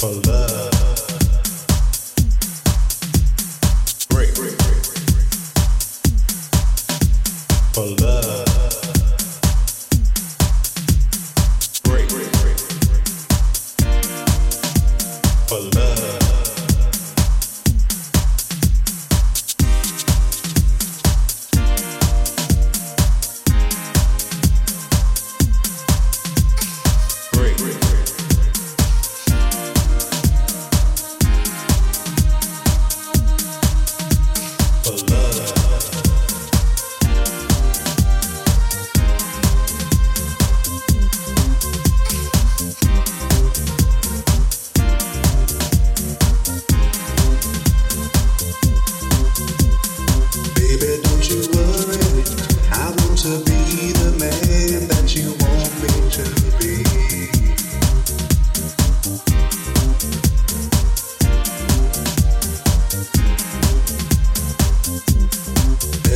for love.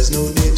There's no need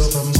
i'm